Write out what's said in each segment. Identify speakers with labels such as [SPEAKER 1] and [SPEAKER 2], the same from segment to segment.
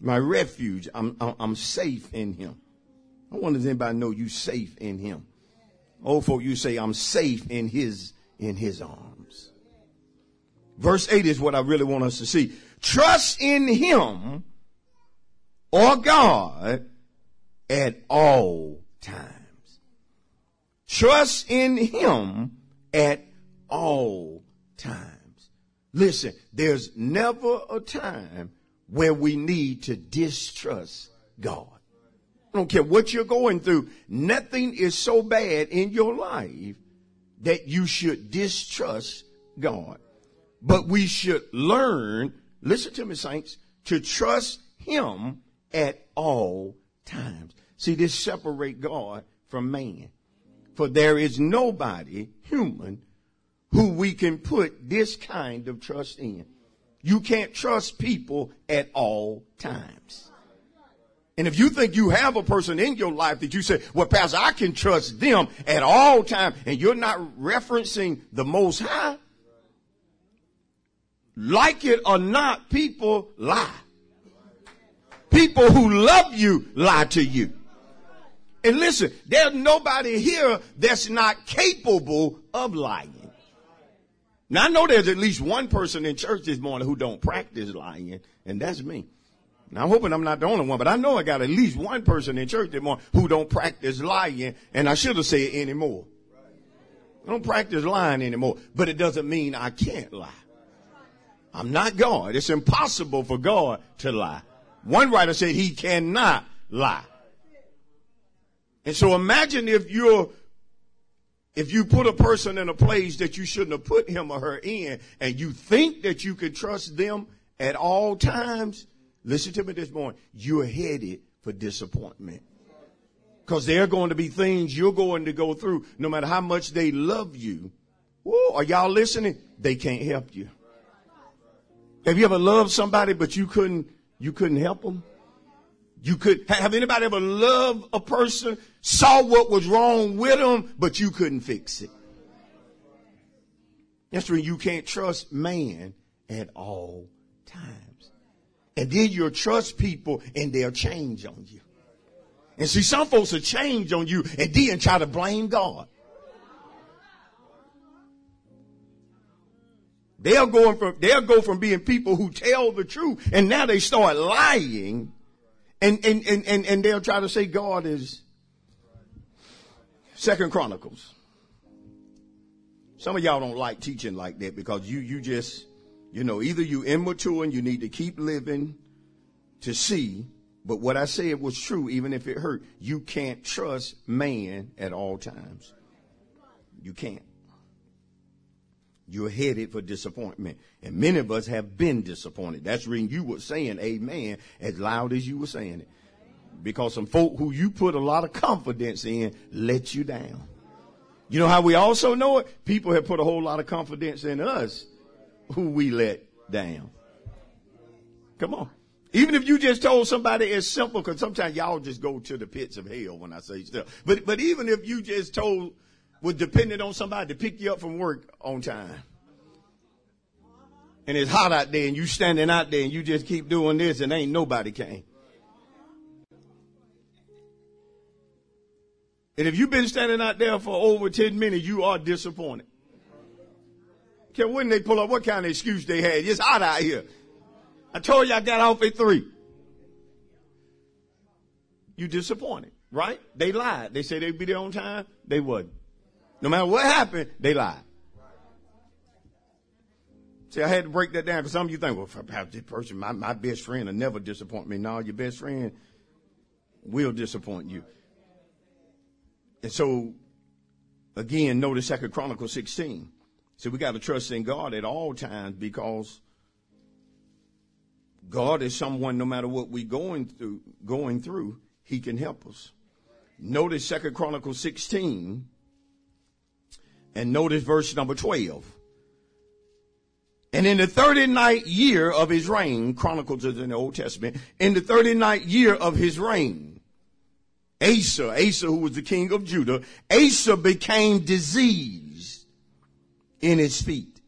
[SPEAKER 1] My refuge. I'm, I'm, safe in him. I wonder does anybody know you safe in him? Old folk, you say I'm safe in his, in his arms. Verse 8 is what I really want us to see. Trust in him or God at all times. Trust in him at all times. Listen, there's never a time where we need to distrust God. I don't care what you're going through. Nothing is so bad in your life that you should distrust God. But we should learn, listen to me, saints, to trust Him at all times. See, this separate God from man. For there is nobody human who we can put this kind of trust in. You can't trust people at all times. And if you think you have a person in your life that you say, well, Pastor, I can trust them at all times, and you're not referencing the Most High, like it or not, people lie. People who love you lie to you. And listen, there's nobody here that's not capable of lying. Now I know there's at least one person in church this morning who don't practice lying, and that's me. Now I'm hoping I'm not the only one, but I know I got at least one person in church this morning who don't practice lying, and I should have said it anymore. I don't practice lying anymore, but it doesn't mean I can't lie. I'm not God. It's impossible for God to lie. One writer said he cannot lie. And so imagine if you're if you put a person in a place that you shouldn't have put him or her in and you think that you can trust them at all times, listen to me this morning, you're headed for disappointment. Because there are going to be things you're going to go through, no matter how much they love you. Whoa, are y'all listening? They can't help you. Have you ever loved somebody but you couldn't, you couldn't help them? You could, have anybody ever loved a person, saw what was wrong with them, but you couldn't fix it? That's when you can't trust man at all times. And then you'll trust people and they'll change on you. And see, some folks will change on you and then try to blame God. They'll go from, they'll go from being people who tell the truth and now they start lying and, and, and, and, and they'll try to say God is Second Chronicles. Some of y'all don't like teaching like that because you, you just, you know, either you immature and you need to keep living to see, but what I said was true even if it hurt. You can't trust man at all times. You can't. You're headed for disappointment. And many of us have been disappointed. That's when you were saying amen as loud as you were saying it. Because some folk who you put a lot of confidence in let you down. You know how we also know it? People have put a whole lot of confidence in us who we let down. Come on. Even if you just told somebody it's simple, because sometimes y'all just go to the pits of hell when I say stuff. But but even if you just told was dependent on somebody to pick you up from work on time. And it's hot out there and you standing out there and you just keep doing this and ain't nobody came. And if you've been standing out there for over 10 minutes, you are disappointed. Okay, when they pull up, what kind of excuse they had? It's hot out here. I told you I got off at three. You disappointed, right? They lied. They said they'd be there on time. They wasn't. No matter what happened, they lied. See, I had to break that down because some of you think, well, perhaps this person, my, my best friend will never disappoint me. No, your best friend will disappoint you. And so, again, notice Second Chronicles 16. So we got to trust in God at all times because God is someone, no matter what we're going through, going through, he can help us. Notice Second Chronicles 16 and notice verse number 12. And in the 39th year of his reign, Chronicles is in the Old Testament, in the 39th year of his reign, Asa, Asa who was the king of Judah, Asa became diseased in his feet.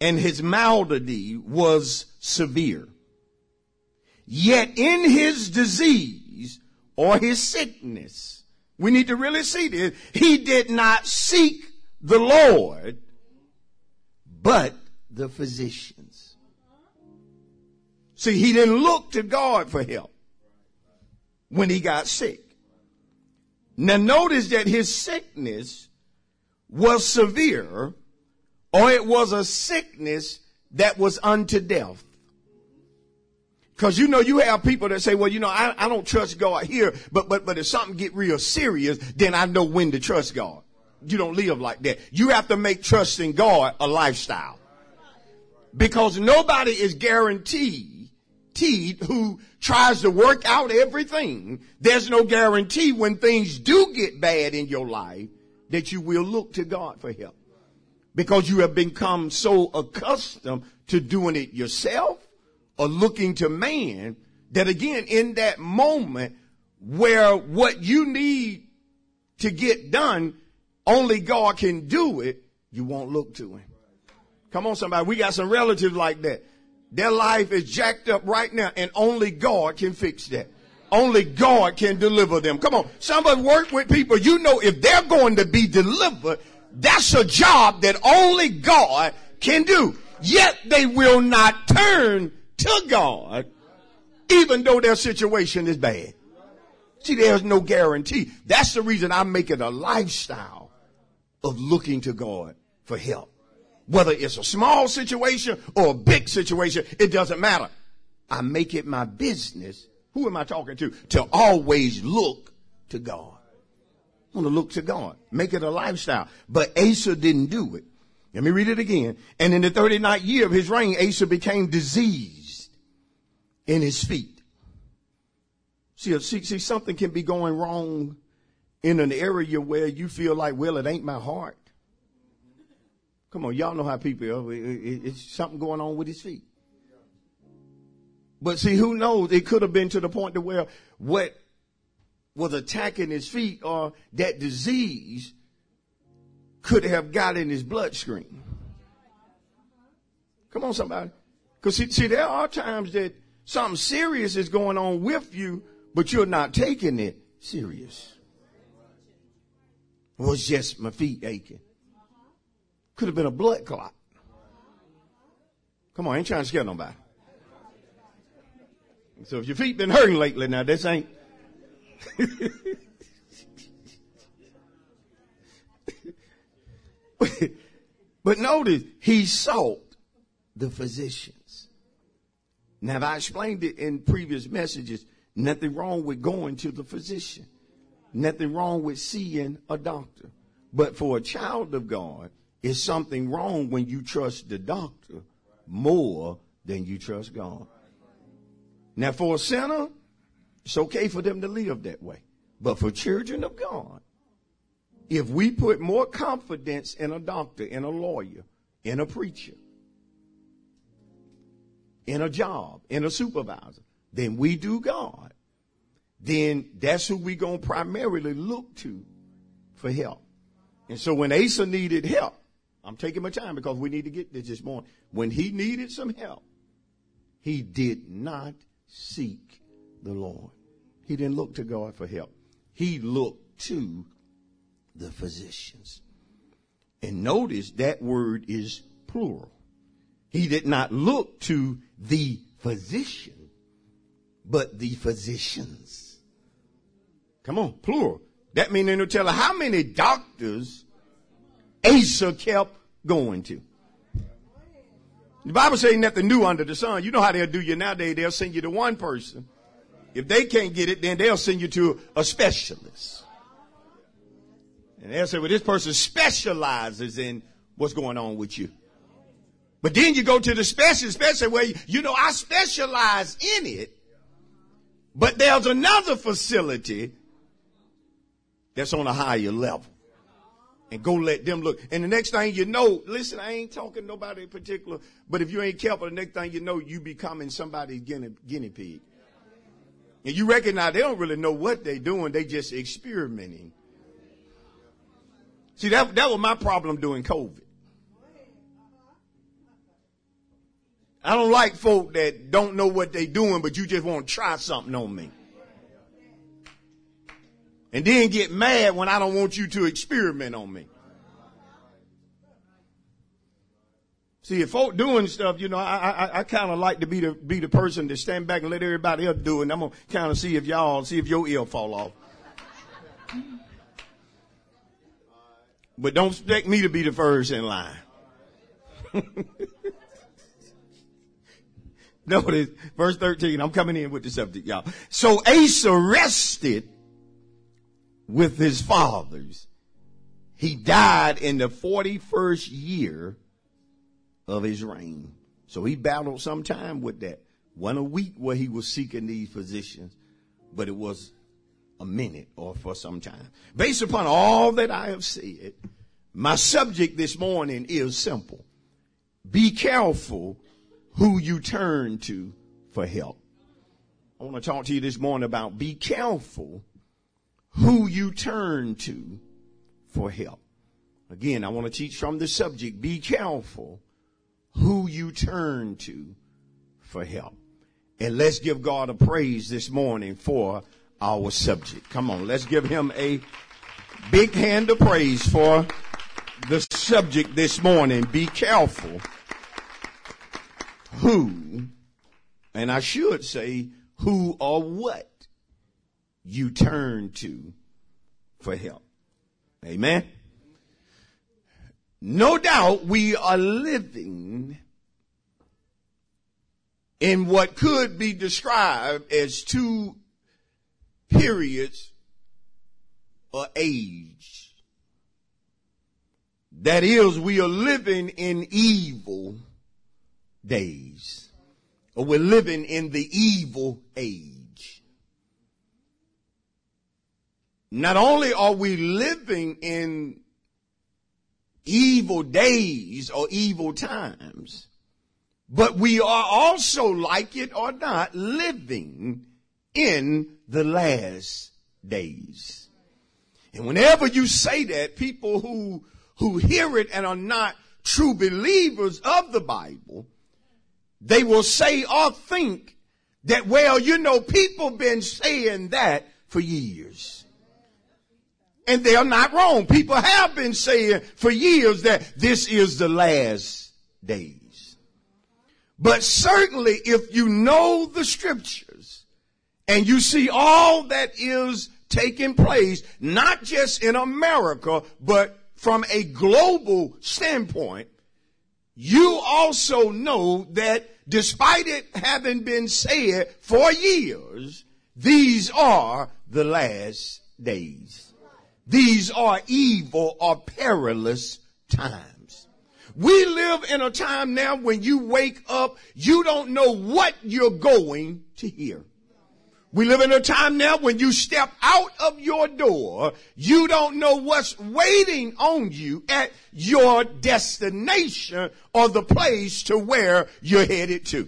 [SPEAKER 1] And his malady was severe. Yet in his disease or his sickness, we need to really see this, he did not seek the Lord, but the physicians. See, he didn't look to God for help when he got sick. Now notice that his sickness was severe or it was a sickness that was unto death. Cause you know, you have people that say, well, you know, I, I don't trust God here, but, but, but if something get real serious, then I know when to trust God. You don't live like that. You have to make trusting God a lifestyle. Because nobody is guaranteed teed who tries to work out everything. There's no guarantee when things do get bad in your life that you will look to God for help. Because you have become so accustomed to doing it yourself or looking to man that again, in that moment where what you need to get done, only God can do it, you won't look to him. Come on somebody. We got some relatives like that. Their life is jacked up right now and only God can fix that. Only God can deliver them. Come on. Somebody work with people. You know if they're going to be delivered, that's a job that only God can do. Yet they will not turn to God even though their situation is bad. See, there's no guarantee. That's the reason I make it a lifestyle of looking to God for help. Whether it's a small situation or a big situation, it doesn't matter. I make it my business. Who am I talking to? To always look to God. I want to look to God. Make it a lifestyle. But Asa didn't do it. Let me read it again. And in the 39th year of his reign, Asa became diseased in his feet. See, see, see, something can be going wrong in an area where you feel like, well, it ain't my heart. Come on, y'all know how people oh, are. It's something going on with his feet. But see, who knows? It could have been to the point to where what was attacking his feet or that disease could have got in his bloodstream. Come on, somebody. Cause see, see, there are times that something serious is going on with you, but you're not taking it serious. It was just my feet aching. Could have been a blood clot. Come on, I ain't trying to scare nobody. So if your feet been hurting lately now, this ain't. but notice, he sought the physicians. Now, I explained it in previous messages. Nothing wrong with going to the physician. Nothing wrong with seeing a doctor. But for a child of God, it's something wrong when you trust the doctor more than you trust God. Now, for a sinner, it's okay for them to live that way. But for children of God, if we put more confidence in a doctor, in a lawyer, in a preacher, in a job, in a supervisor, then we do God, then that's who we to primarily look to for help. And so when Asa needed help, I'm taking my time because we need to get this this morning. When he needed some help, he did not seek the Lord. He didn't look to God for help. He looked to the physicians. And notice that word is plural. He did not look to the physician, but the physicians. Come on, plural. That means they'll tell how many doctors Asa kept going to. The Bible says nothing new under the sun. You know how they'll do you nowadays. They'll send you to one person. If they can't get it, then they'll send you to a specialist. And they'll say, well, this person specializes in what's going on with you. But then you go to the special, especially where, you, you know, I specialize in it. But there's another facility that's on a higher level. And go let them look. And the next thing you know, listen, I ain't talking nobody in particular, but if you ain't careful, the next thing you know, you becoming somebody's guinea, guinea pig. And you recognize they don't really know what they're doing, they just experimenting. See, that, that was my problem during COVID. I don't like folk that don't know what they're doing, but you just want to try something on me. And then get mad when I don't want you to experiment on me. See, if folk doing stuff, you know, I I, I kind of like to be the be the person to stand back and let everybody else do it. And I'm gonna kind of see if y'all see if your ear fall off. But don't expect me to be the first in line. Notice verse 13. I'm coming in with the subject, y'all. So Asa rested with his fathers. He died in the 41st year of his reign. So he battled some time with that. One a week where he was seeking these positions, but it was a minute or for some time. Based upon all that I have said, my subject this morning is simple. Be careful who you turn to for help. I want to talk to you this morning about be careful who you turn to for help. Again, I want to teach from the subject. Be careful who you turn to for help. And let's give God a praise this morning for our subject. Come on, let's give him a big hand of praise for the subject this morning. Be careful who, and I should say who or what you turn to for help. Amen. No doubt we are living in what could be described as two periods or age. That is, we are living in evil days. Or we're living in the evil age. Not only are we living in evil days or evil times, but we are also, like it or not, living in the last days. And whenever you say that, people who, who hear it and are not true believers of the Bible, they will say or think that, well, you know, people been saying that for years. And they are not wrong. People have been saying for years that this is the last days. But certainly if you know the scriptures and you see all that is taking place, not just in America, but from a global standpoint, you also know that despite it having been said for years, these are the last days. These are evil or perilous times. We live in a time now when you wake up, you don't know what you're going to hear. We live in a time now when you step out of your door, you don't know what's waiting on you at your destination or the place to where you're headed to.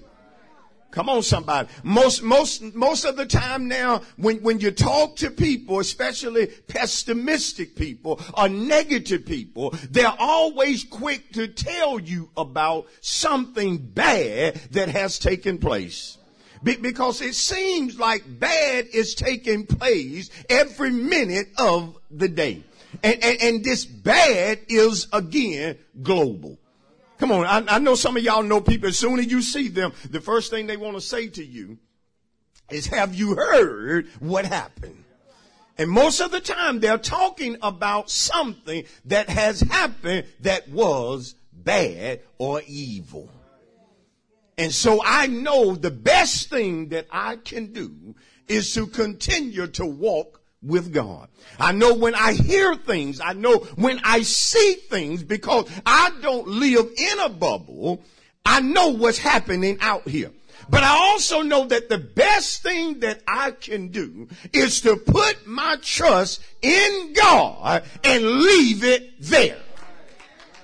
[SPEAKER 1] Come on, somebody. Most, most, most of the time now, when, when you talk to people, especially pessimistic people or negative people, they're always quick to tell you about something bad that has taken place. Be- because it seems like bad is taking place every minute of the day. And, and, and this bad is again global. Come on, I, I know some of y'all know people, as soon as you see them, the first thing they want to say to you is, have you heard what happened? And most of the time they're talking about something that has happened that was bad or evil. And so I know the best thing that I can do is to continue to walk with God. I know when I hear things, I know when I see things because I don't live in a bubble. I know what's happening out here. But I also know that the best thing that I can do is to put my trust in God and leave it there.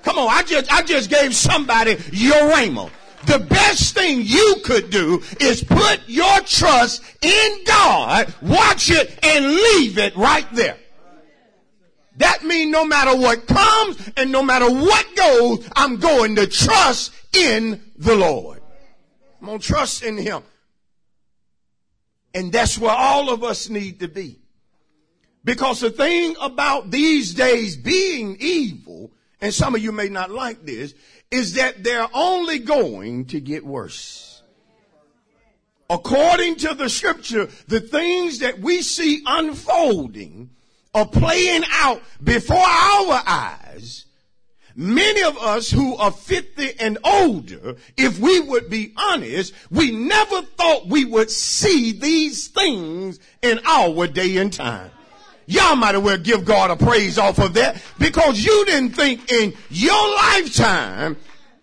[SPEAKER 1] Come on, I just, I just gave somebody your rhema. The best thing you could do is put your trust in God, watch it, and leave it right there. That means no matter what comes and no matter what goes, I'm going to trust in the Lord. I'm going to trust in Him. And that's where all of us need to be. Because the thing about these days being evil, and some of you may not like this, is that they're only going to get worse. According to the scripture, the things that we see unfolding are playing out before our eyes. Many of us who are 50 and older, if we would be honest, we never thought we would see these things in our day and time. Y'all might as well give God a praise off of that because you didn't think in your lifetime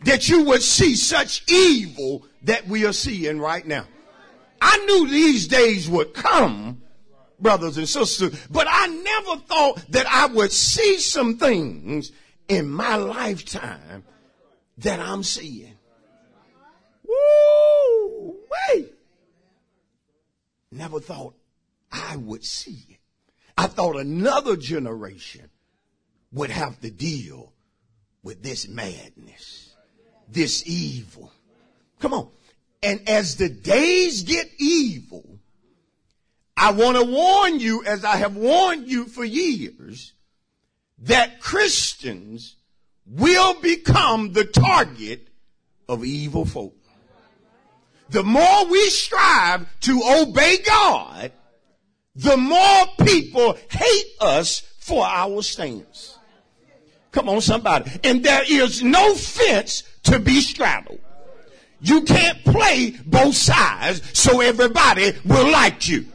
[SPEAKER 1] that you would see such evil that we are seeing right now. I knew these days would come, brothers and sisters, but I never thought that I would see some things in my lifetime that I'm seeing. Woo! Wait! Never thought I would see it. I thought another generation would have to deal with this madness, this evil. Come on. And as the days get evil, I want to warn you, as I have warned you for years, that Christians will become the target of evil folk. The more we strive to obey God, the more people hate us for our stance. Come on, somebody. And there is no fence to be straddled. You can't play both sides so everybody will like you.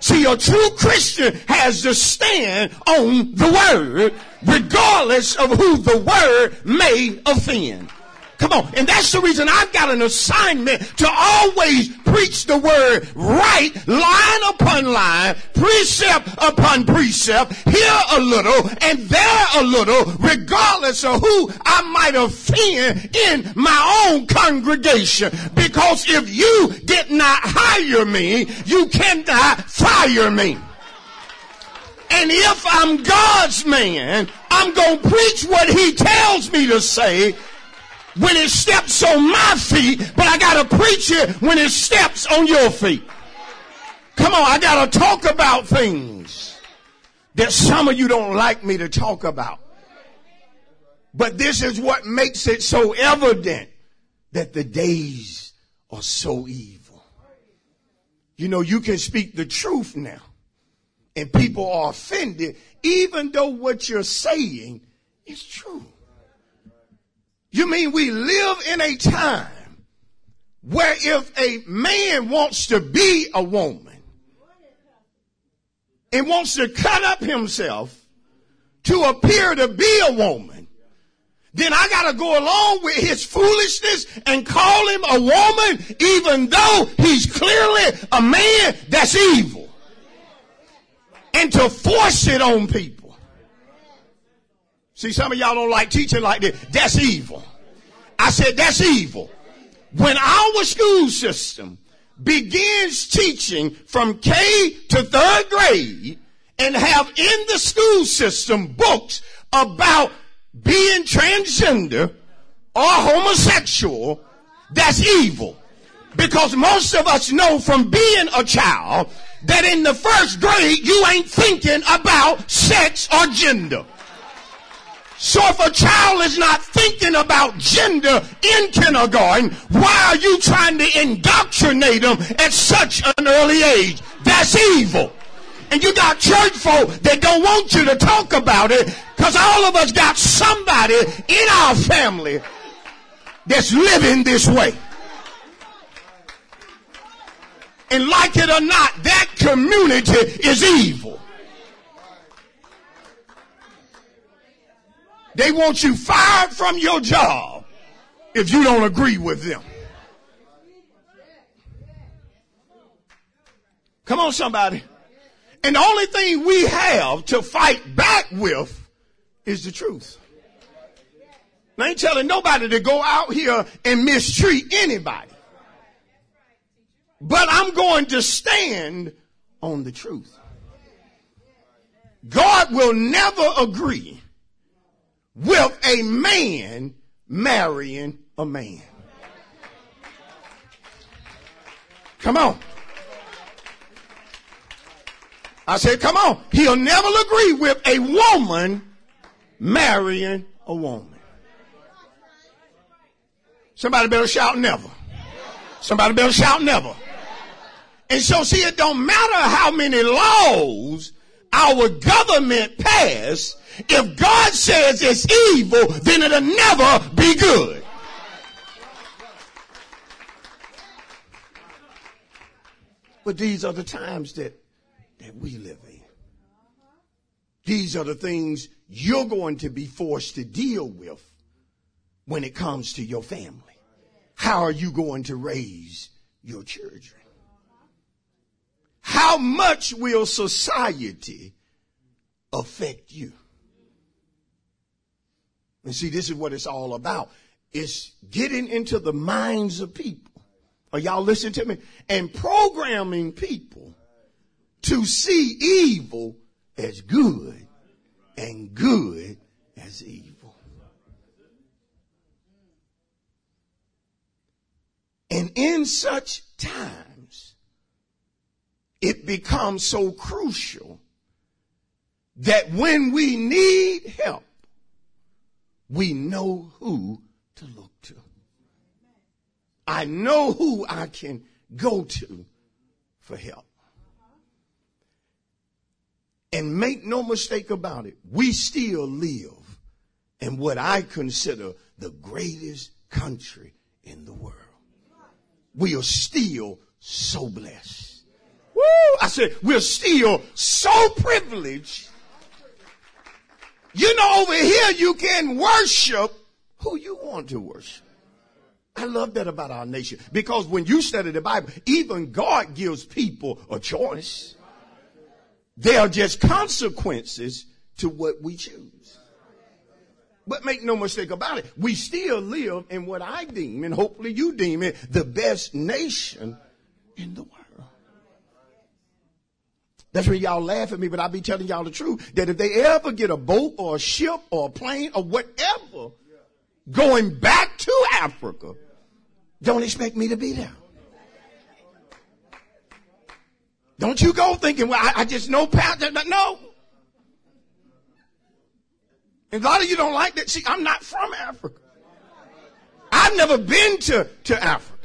[SPEAKER 1] See, a true Christian has to stand on the word regardless of who the word may offend. Come on. And that's the reason I've got an assignment to always preach the word right, line upon line, precept upon precept, here a little and there a little, regardless of who I might offend in my own congregation. Because if you did not hire me, you cannot fire me. And if I'm God's man, I'm going to preach what he tells me to say when it steps on my feet, but I got to preach it when it steps on your feet. Come on, I got to talk about things that some of you don't like me to talk about. But this is what makes it so evident that the days are so evil. You know, you can speak the truth now and people are offended even though what you're saying is true. You mean we live in a time where if a man wants to be a woman and wants to cut up himself to appear to be a woman, then I gotta go along with his foolishness and call him a woman even though he's clearly a man that's evil. And to force it on people. See, some of y'all don't like teaching like this. That's evil. I said, that's evil. When our school system begins teaching from K to third grade and have in the school system books about being transgender or homosexual, that's evil. Because most of us know from being a child that in the first grade you ain't thinking about sex or gender. So if a child is not thinking about gender in kindergarten, why are you trying to indoctrinate them at such an early age? That's evil. And you got church folk that don't want you to talk about it because all of us got somebody in our family that's living this way. And like it or not, that community is evil. They want you fired from your job if you don't agree with them. Come on, somebody. And the only thing we have to fight back with is the truth. I ain't telling nobody to go out here and mistreat anybody. But I'm going to stand on the truth. God will never agree with a man marrying a man. Come on. I said, come on. He'll never agree with a woman marrying a woman. Somebody better shout never. Somebody better shout never. And so see, it don't matter how many laws our government pass. If God says it's evil, then it'll never be good. But these are the times that, that we live in. These are the things you're going to be forced to deal with when it comes to your family. How are you going to raise your children? How much will society affect you? And see, this is what it's all about. It's getting into the minds of people. Are y'all listening to me? And programming people to see evil as good and good as evil. And in such times, it becomes so crucial that when we need help, we know who to look to. I know who I can go to for help. And make no mistake about it, we still live in what I consider the greatest country in the world. We are still so blessed. Woo! I said, we're still so privileged. You know, over here you can worship who you want to worship. I love that about our nation because when you study the Bible, even God gives people a choice. There are just consequences to what we choose. But make no mistake about it, we still live in what I deem, and hopefully you deem it, the best nation in the world. That's when y'all laugh at me, but I'll be telling y'all the truth that if they ever get a boat or a ship or a plane or whatever going back to Africa, don't expect me to be there. Don't you go thinking, well, I, I just know. No. And a lot of you don't like that. See, I'm not from Africa. I've never been to, to Africa.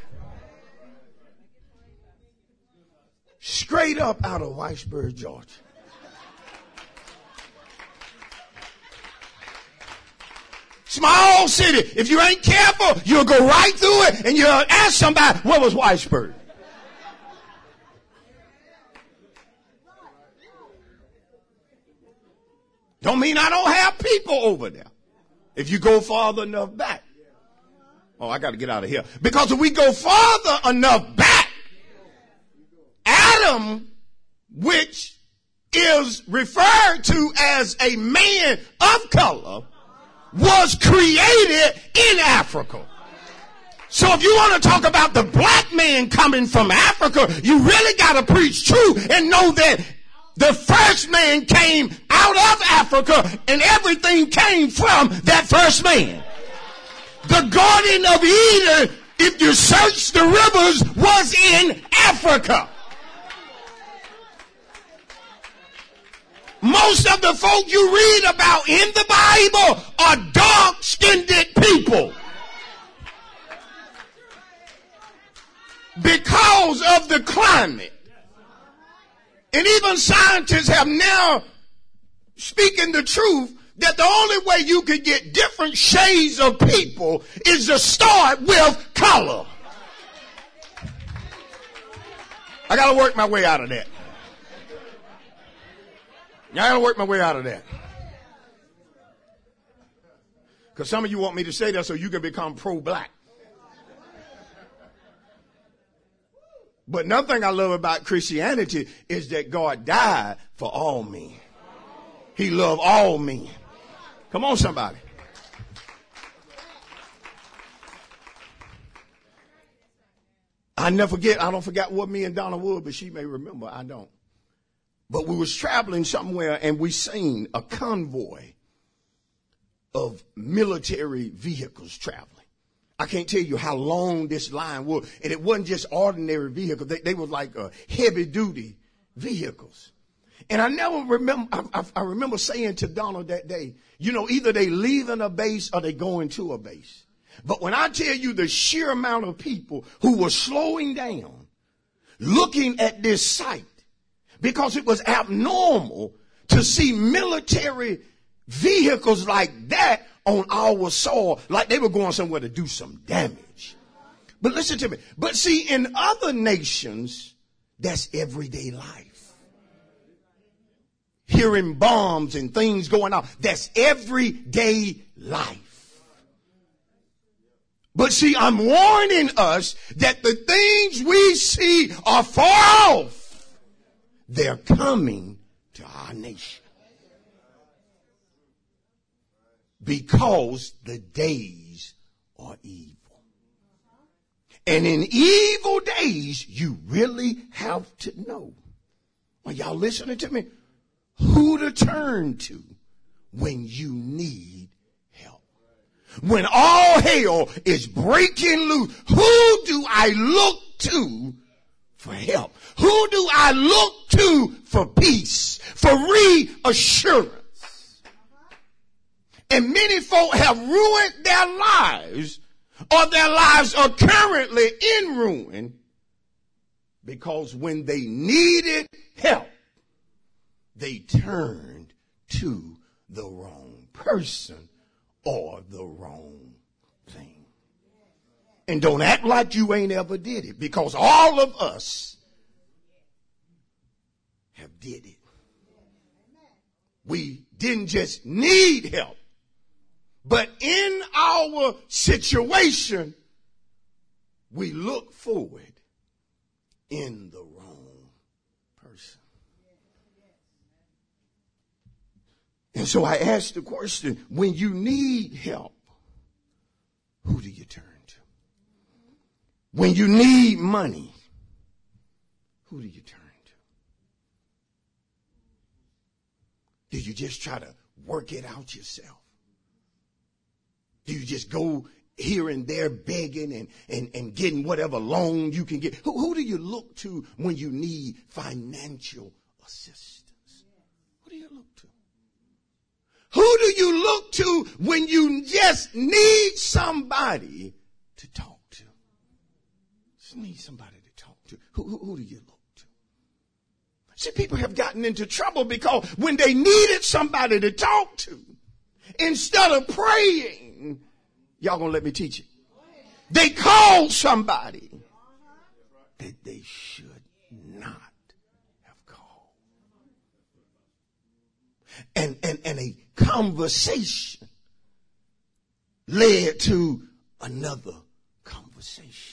[SPEAKER 1] Straight up out of Whitesburg, Georgia. Small city. If you ain't careful, you'll go right through it and you'll ask somebody, what was Whitesburg? Don't mean I don't have people over there. If you go farther enough back. Oh, I got to get out of here. Because if we go farther enough back, Adam, which is referred to as a man of color, was created in Africa. So if you want to talk about the black man coming from Africa, you really got to preach truth and know that the first man came out of Africa and everything came from that first man. The Garden of Eden, if you search the rivers, was in Africa. Most of the folk you read about in the Bible are dark skinned people. Because of the climate. And even scientists have now speaking the truth that the only way you could get different shades of people is to start with color. I gotta work my way out of that. Y'all gotta work my way out of that. Because some of you want me to say that so you can become pro black. But another thing I love about Christianity is that God died for all men. He loved all men. Come on, somebody. I never forget, I don't forget what me and Donna Wood, but she may remember, I don't. But we was traveling somewhere and we seen a convoy of military vehicles traveling. I can't tell you how long this line was. And it wasn't just ordinary vehicles. They, they were like uh, heavy duty vehicles. And I never remember, I, I, I remember saying to Donald that day, you know, either they leaving a base or they going to a base. But when I tell you the sheer amount of people who were slowing down, looking at this sight, because it was abnormal to see military vehicles like that on our soil, like they were going somewhere to do some damage. But listen to me. But see, in other nations, that's everyday life. Hearing bombs and things going off, that's everyday life. But see, I'm warning us that the things we see are far off. They're coming to our nation. Because the days are evil. And in evil days, you really have to know. Are y'all listening to me? Who to turn to when you need help. when all hell is breaking loose, who do I look to for help? Who do I look to for peace, for reassurance? And many folk have ruined their lives or their lives are currently in ruin because when they needed help, they turned to the wrong person or the wrong. And don't act like you ain't ever did it because all of us have did it. We didn't just need help, but in our situation, we look forward in the wrong person. And so I asked the question, when you need help, who do you turn? When you need money, who do you turn to? Do you just try to work it out yourself? Do you just go here and there begging and, and, and getting whatever loan you can get? Who, who do you look to when you need financial assistance? Who do you look to Who do you look to when you just need somebody to talk need somebody to talk to. Who, who, who do you look to? See, people have gotten into trouble because when they needed somebody to talk to, instead of praying, y'all gonna let me teach it. They called somebody that they should not have called. And, and, and a conversation led to another conversation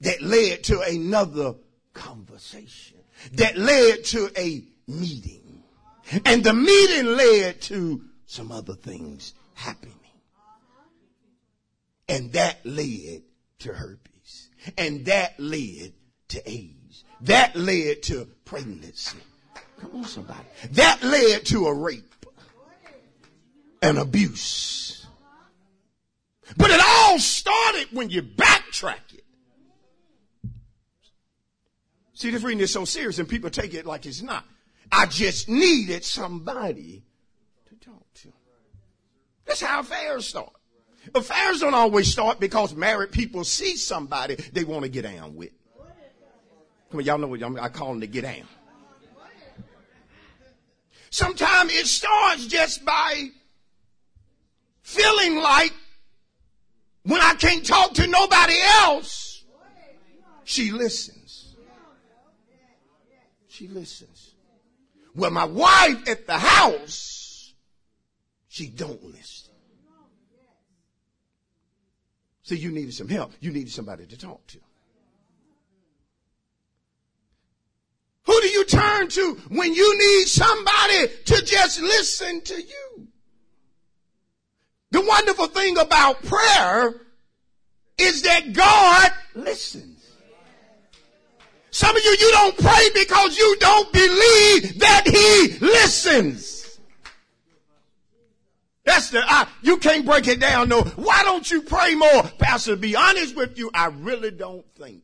[SPEAKER 1] that led to another conversation that led to a meeting. And the meeting led to some other things happening. And that led to herpes. And that led to AIDS. That led to pregnancy. Come on somebody. That led to a rape. And abuse. But it all started when you backtrack it. See, this reading is so serious and people take it like it's not. I just needed somebody to talk to. That's how affairs start. Affairs don't always start because married people see somebody they want to get down with. Come on, y'all know what I call them to get down. Sometimes it starts just by feeling like when I can't talk to nobody else, she listens. She listens. Well, my wife at the house, she don't listen. See, you needed some help. You needed somebody to talk to. Who do you turn to when you need somebody to just listen to you? The wonderful thing about prayer is that God listens. Some of you, you don't pray because you don't believe that He listens. That's the, I, you can't break it down no. Why don't you pray more? Pastor, to be honest with you, I really don't think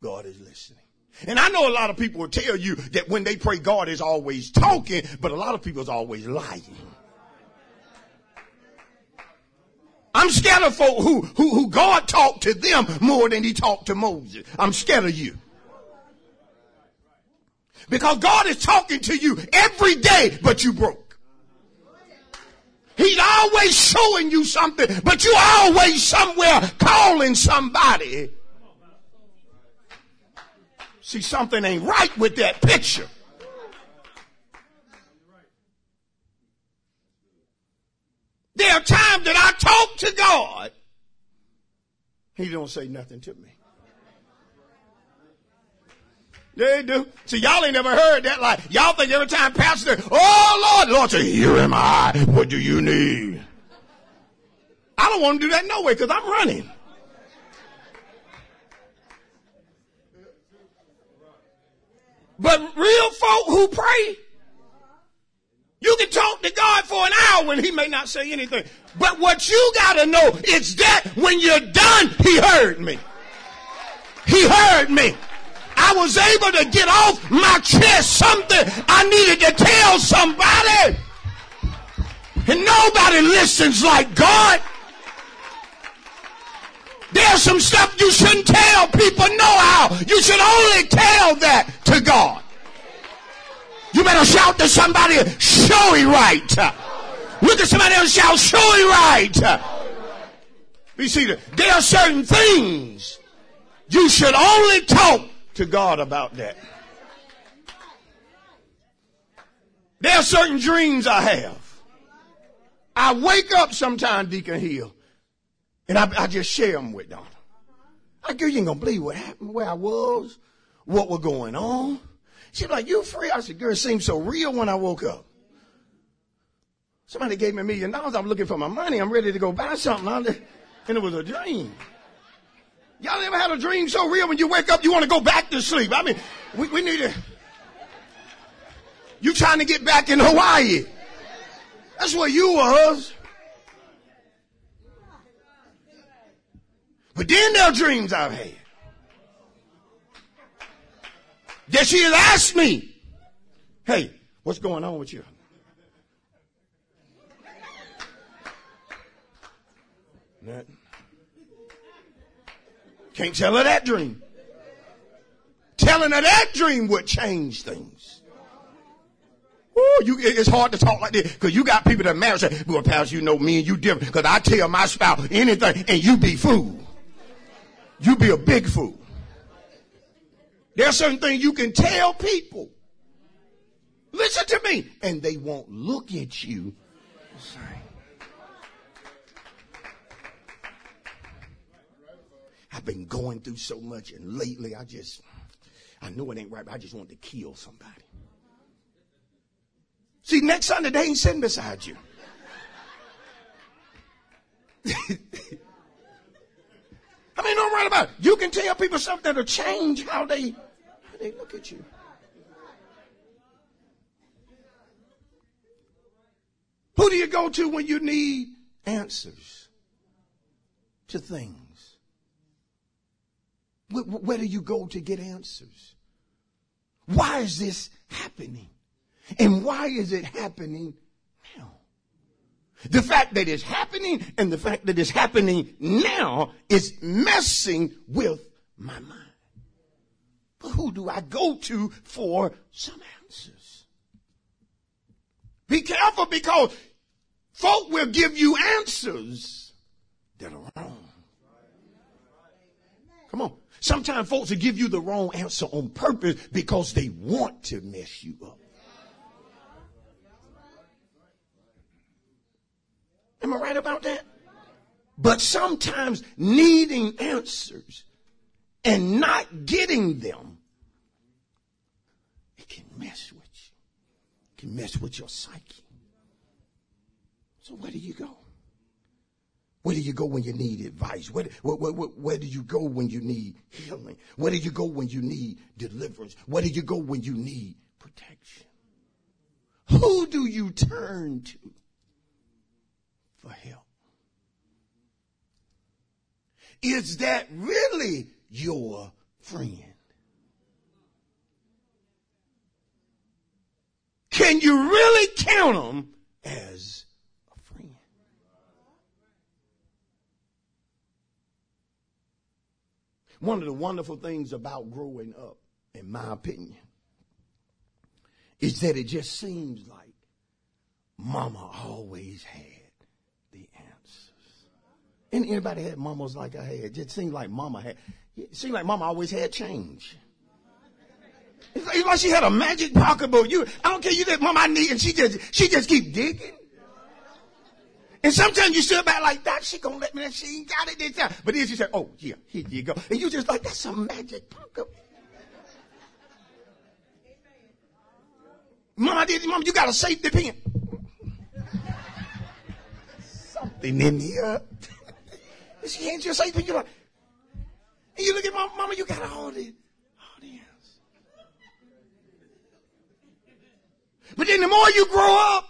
[SPEAKER 1] God is listening. And I know a lot of people will tell you that when they pray, God is always talking, but a lot of people is always lying. I'm scared of folk who, who, who God talked to them more than he talked to Moses. I'm scared of you. Because God is talking to you every day, but you broke. He's always showing you something, but you always somewhere calling somebody. See, something ain't right with that picture. There are times that I talk to God. He don't say nothing to me. They do. See, y'all ain't never heard that. Like, y'all think every time pastor, oh Lord, Lord say, here am I. What do you need? I don't want to do that no way because I'm running. But real folk who pray, you can talk to God for an hour when he may not say anything. But what you gotta know is that when you're done, he heard me. He heard me. I was able to get off my chest something I needed to tell somebody. And nobody listens like God. There's some stuff you shouldn't tell people know how. You should only tell that to God. You better shout to somebody, show it right. Look at somebody else shout, show it right. You see, there are certain things you should only talk to God about that. There are certain dreams I have. I wake up sometime, Deacon Hill, and I, I just share them with Donna. I girl, you ain't gonna believe what happened, where I was, what was going on. She's like, you free? I said, girl, it seemed so real when I woke up. Somebody gave me a million dollars. I'm looking for my money. I'm ready to go buy something. And it was a dream. Y'all ever had a dream so real when you wake up you want to go back to sleep? I mean, we, we need to. You trying to get back in Hawaii. That's where you was. But then there are dreams I've had. That she has asked me, hey, what's going on with you? Nothing. Can't tell her that dream. Telling her that dream would change things. Ooh, you, it's hard to talk like this because you got people that marry say, well, Pastor, you know me and you different because I tell my spouse anything and you be fool. You be a big fool. There are certain things you can tell people. Listen to me. And they won't look at you I've been going through so much, and lately I just, I know it ain't right, but I just want to kill somebody. See, next Sunday they ain't sitting beside you. I mean, no right about it. You can tell people something that'll change how they how they look at you. Who do you go to when you need answers to things? Where do you go to get answers? Why is this happening? And why is it happening now? The fact that it's happening and the fact that it's happening now is messing with my mind. But who do I go to for some answers? Be careful because folk will give you answers that are wrong. Come on. Sometimes folks will give you the wrong answer on purpose because they want to mess you up. Am I right about that? But sometimes needing answers and not getting them it can mess with you, can mess with your psyche. So where do you go? Where do you go when you need advice? Where, where, where, where, do you go when you need healing? Where do you go when you need deliverance? Where do you go when you need protection? Who do you turn to for help? Is that really your friend? Can you really count them as a friend? One of the wonderful things about growing up, in my opinion, is that it just seems like mama always had the answers. And anybody had mamas like I had? It just seemed like mama had, it seemed like mama always had change. It's like, she had a magic pocketbook. You, I don't care. You said, mama, I need," and she just, she just keep digging. And sometimes you sit back like that. She gonna let me. She ain't got it this time. But then she said, "Oh yeah, here you go," and you just like, "That's some magic pocketbook." Mom, did. Mom, you got a safety pin. Something in here. she hands you a safety pin. You're like, and you look at mom, Mama, you got all this. But then the more you grow up,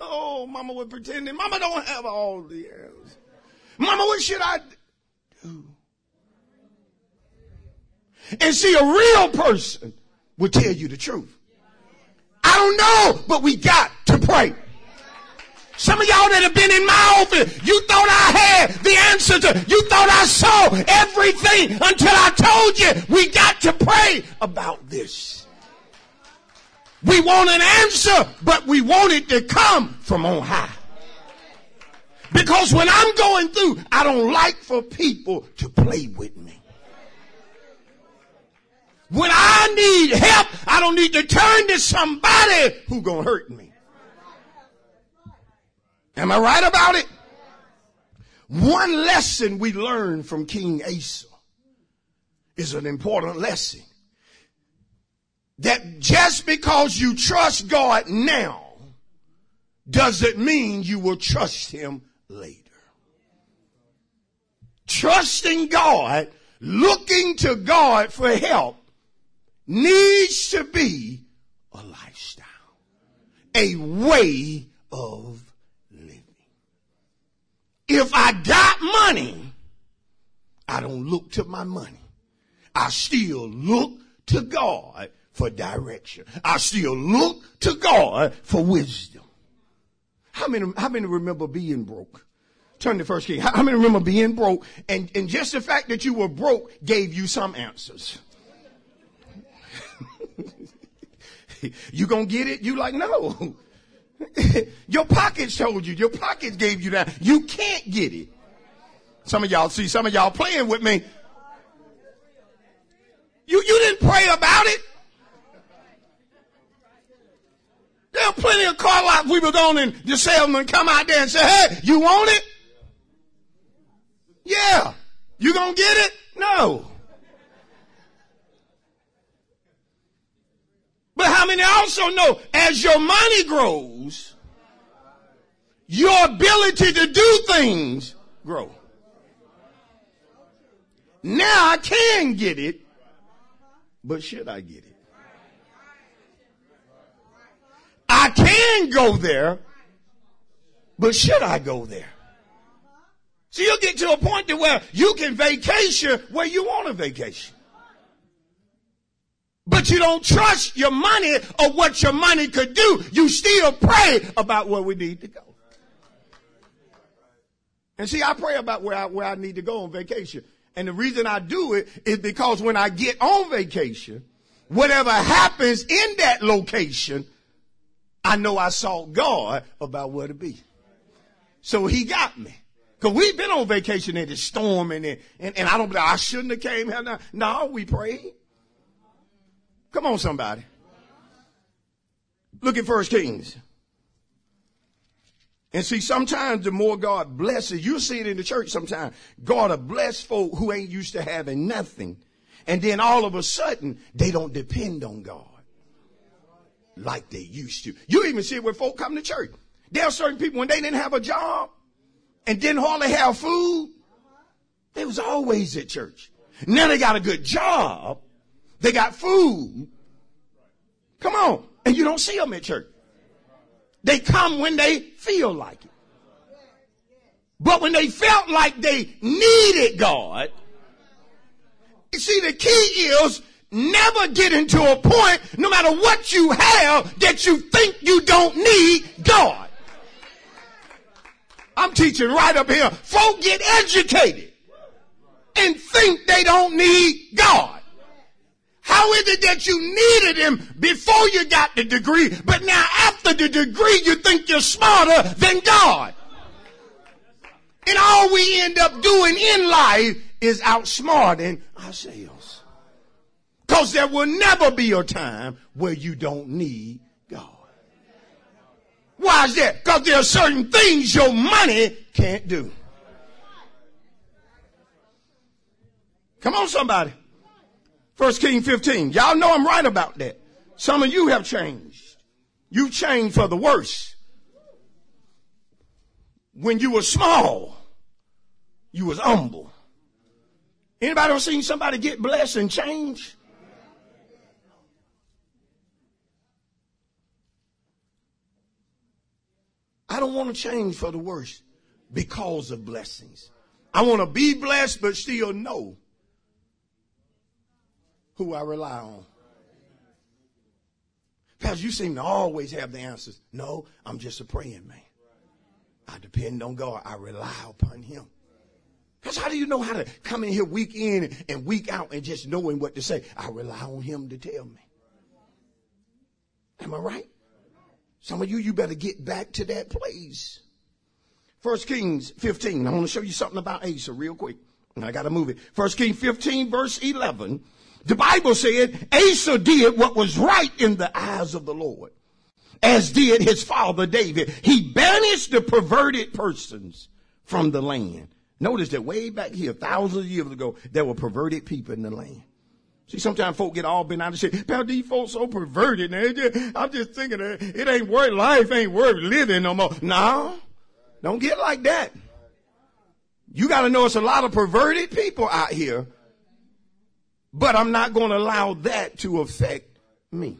[SPEAKER 1] oh, mama was pretending. Mama don't have all the answers. Mama, what should I do? And see, a real person will tell you the truth. I don't know, but we got to pray. Some of y'all that have been in my office, you thought I had the answer to, you thought I saw everything until I told you we got to pray about this. We want an answer, but we want it to come from on high. Because when I'm going through, I don't like for people to play with me. When I need help, I don't need to turn to somebody who gonna hurt me. Am I right about it? One lesson we learn from King Asa is an important lesson that just because you trust God now doesn't mean you will trust Him later. Trusting God, looking to God for help needs to be a lifestyle, a way of living. If I got money, I don't look to my money. I still look to God for direction. I still look to God for wisdom. How many, how many remember being broke? Turn to first king. How, many remember being broke? And, and just the fact that you were broke gave you some answers. you gonna get it? You like, no. your pockets told you. Your pockets gave you that. You can't get it. Some of y'all see some of y'all playing with me. You, you didn't pray about it. There are plenty of car lot people don't and the salesman come out there and say, hey, you want it? Yeah. You gonna get it? No. But how many also know as your money grows, your ability to do things grow. Now I can get it, but should I get it? I can go there, but should I go there? So you'll get to a point to where you can vacation where you want a vacation. But you don't trust your money or what your money could do. You still pray about where we need to go. And see, I pray about where I, where I need to go on vacation. And the reason I do it is because when I get on vacation, whatever happens in that location, I know I sought God about where to be. So he got me. Cause we've been on vacation and it's storming and, and, and I don't, I shouldn't have came here. No, no, we prayed. Come on, somebody. Look at First Kings. And see, sometimes the more God blesses, you see it in the church sometimes. God will bless folk who ain't used to having nothing. And then all of a sudden, they don't depend on God. Like they used to. You even see it when folk come to church. There are certain people when they didn't have a job and didn't hardly have food, they was always at church. Now they got a good job. They got food. Come on. And you don't see them at church. They come when they feel like it. But when they felt like they needed God, you see, the key is never get into a point, no matter what you have, that you think you don't need God. I'm teaching right up here. Folk get educated and think they don't need God. How is it that you needed him before you got the degree, but now after the degree you think you're smarter than God? And all we end up doing in life is outsmarting ourselves. Cause there will never be a time where you don't need God. Why is that? Cause there are certain things your money can't do. Come on somebody. First King 15. Y'all know I'm right about that. Some of you have changed. You've changed for the worse. When you were small, you was humble. Anybody ever seen somebody get blessed and change? I don't want to change for the worse because of blessings. I want to be blessed, but still know who I rely on. Pastor, you seem to always have the answers. No, I'm just a praying man. I depend on God. I rely upon Him. Because how do you know how to come in here week in and week out and just knowing what to say? I rely on Him to tell me. Am I right? Some of you, you better get back to that place. First Kings 15. I want to show you something about Asa real quick. I got to move it. First Kings 15 verse 11. The Bible said Asa did what was right in the eyes of the Lord, as did his father David. He banished the perverted persons from the land. Notice that way back here, thousands of years ago, there were perverted people in the land. See, sometimes folk get all bent out of shape. Pal, these folks so perverted. Now. I'm just thinking that it ain't worth life, ain't worth living no more. No, don't get like that. You got to know it's a lot of perverted people out here but I'm not going to allow that to affect me.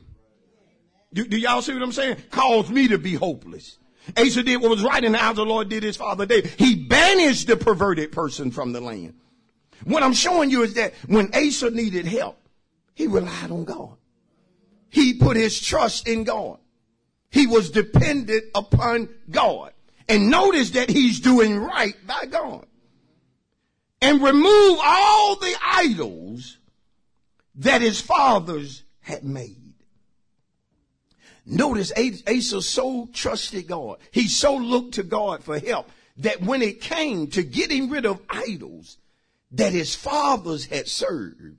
[SPEAKER 1] Do, do, y'all see what I'm saying? Cause me to be hopeless. Asa did what was right in the eyes of the Lord did his father David. He banished the perverted person from the land. What I'm showing you is that when Asa needed help, he relied on God. He put his trust in God. He was dependent upon God. And notice that he's doing right by God. And remove all the idols that his fathers had made. Notice Asa so trusted God. He so looked to God for help that when it came to getting rid of idols that his fathers had served,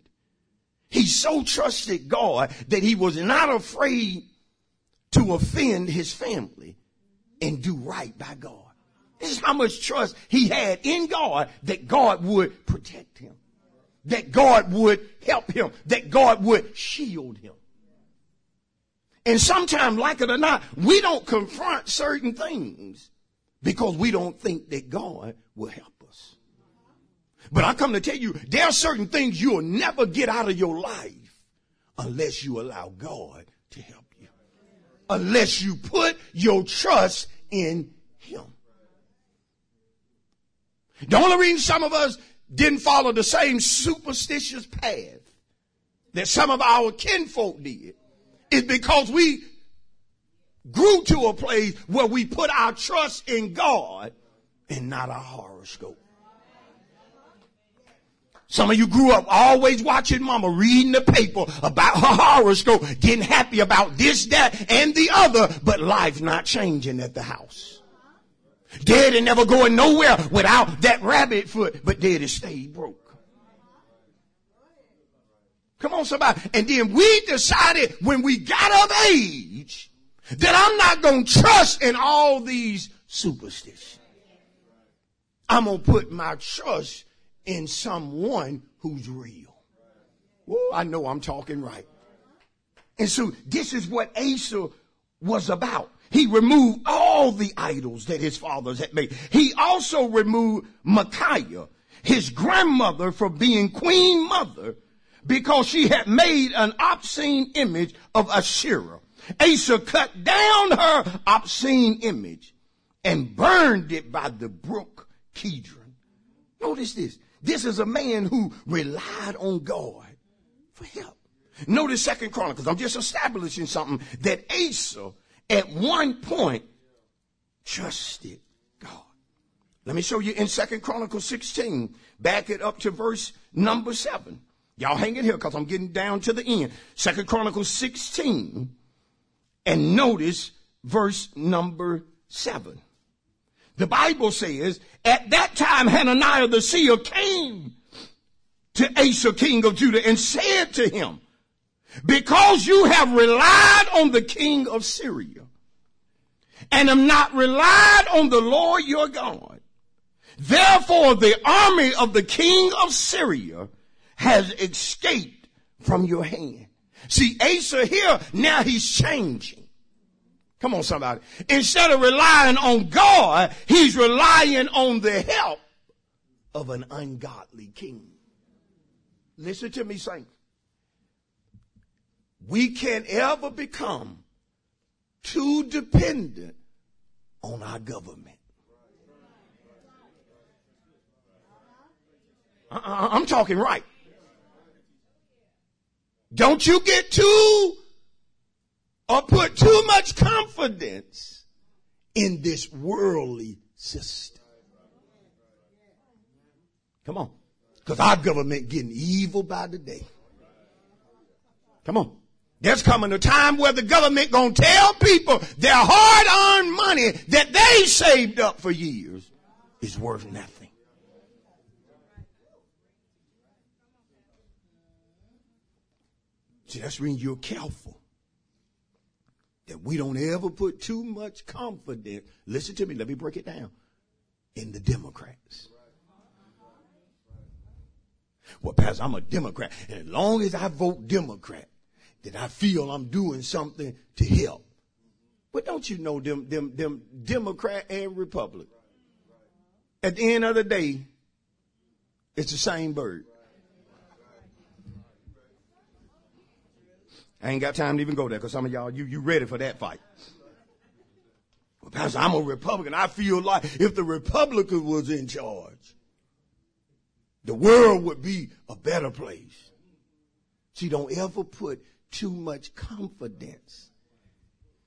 [SPEAKER 1] he so trusted God that he was not afraid to offend his family and do right by God. This is how much trust he had in God that God would protect him that God would help him, that God would shield him. And sometimes, like it or not, we don't confront certain things because we don't think that God will help. But I come to tell you, there are certain things you'll never get out of your life unless you allow God to help you. Unless you put your trust in Him. The only reason some of us didn't follow the same superstitious path that some of our kinfolk did is because we grew to a place where we put our trust in God and not our horoscope. Some of you grew up always watching mama reading the paper about her horoscope, getting happy about this, that, and the other, but life not changing at the house. Daddy never going nowhere without that rabbit foot, but daddy stayed broke. Come on, somebody. And then we decided when we got of age that I'm not going to trust in all these superstitions. I'm going to put my trust in someone who's real. Well, I know I'm talking right. And so this is what Asa was about. He removed all the idols that his fathers had made. He also removed Micaiah, his grandmother, from being queen mother because she had made an obscene image of Asherah. Asa cut down her obscene image and burned it by the brook Kidron. Notice this. This is a man who relied on God for help. Notice Second Chronicles. I'm just establishing something that Asa at one point trusted God. Let me show you in Second Chronicles 16. Back it up to verse number 7. Y'all hang in here because I'm getting down to the end. Second Chronicles 16. And notice verse number 7. The Bible says, at that time Hananiah the seer came to Asa king of Judah and said to him, because you have relied on the king of Syria and have not relied on the Lord your God. Therefore the army of the king of Syria has escaped from your hand. See, Asa here, now he's changing. Come on, somebody. Instead of relying on God, he's relying on the help of an ungodly king. Listen to me, saints we can't ever become too dependent on our government. Uh-uh, I'm talking right. Don't you get too or put too much confidence in this worldly system. Come on. Because our government getting evil by the day. Come on. There's coming a time where the government gonna tell people their hard-earned money that they saved up for years is worth nothing. See, that's when you're careful that we don't ever put too much confidence. Listen to me, let me break it down. In the Democrats. Well, Pastor, I'm a Democrat, and as long as I vote Democrat, that I feel I'm doing something to help. But don't you know them, them, them Democrat and Republican? At the end of the day, it's the same bird. I ain't got time to even go there because some of y'all, you, you ready for that fight. Well, Pastor, I'm a Republican. I feel like if the Republican was in charge, the world would be a better place. See, don't ever put too much confidence